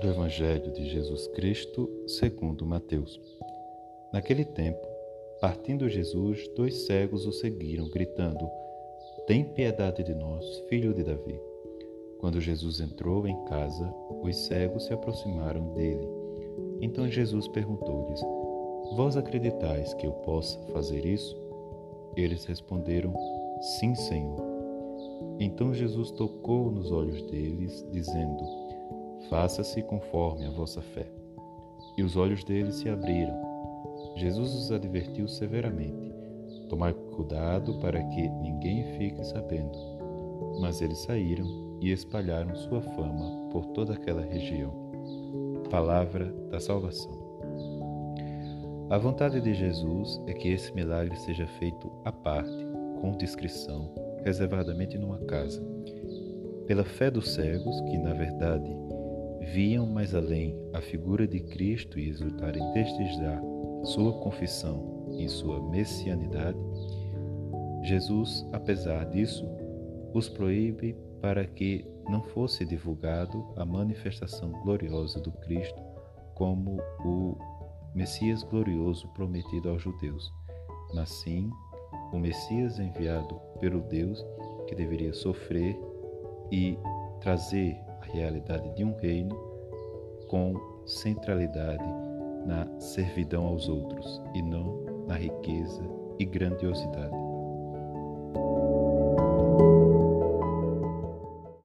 do Evangelho de Jesus Cristo, segundo Mateus. Naquele tempo, partindo Jesus, dois cegos o seguiram, gritando: Tem piedade de nós, filho de Davi. Quando Jesus entrou em casa, os cegos se aproximaram dele. Então Jesus perguntou-lhes: Vós acreditais que eu possa fazer isso? Eles responderam: Sim, Senhor. Então Jesus tocou nos olhos deles, dizendo: faça-se conforme a vossa fé. E os olhos deles se abriram. Jesus os advertiu severamente: Tomai cuidado para que ninguém fique sabendo. Mas eles saíram e espalharam sua fama por toda aquela região. Palavra da Salvação. A vontade de Jesus é que esse milagre seja feito à parte, com discrição, reservadamente numa casa. Pela fé dos cegos, que na verdade viam mais além a figura de Cristo e exultarem desde já sua confissão em sua messianidade, Jesus, apesar disso, os proíbe para que não fosse divulgado a manifestação gloriosa do Cristo como o Messias glorioso prometido aos judeus, mas sim o Messias enviado pelo Deus que deveria sofrer e trazer realidade de um reino com centralidade na servidão aos outros e não na riqueza e grandiosidade.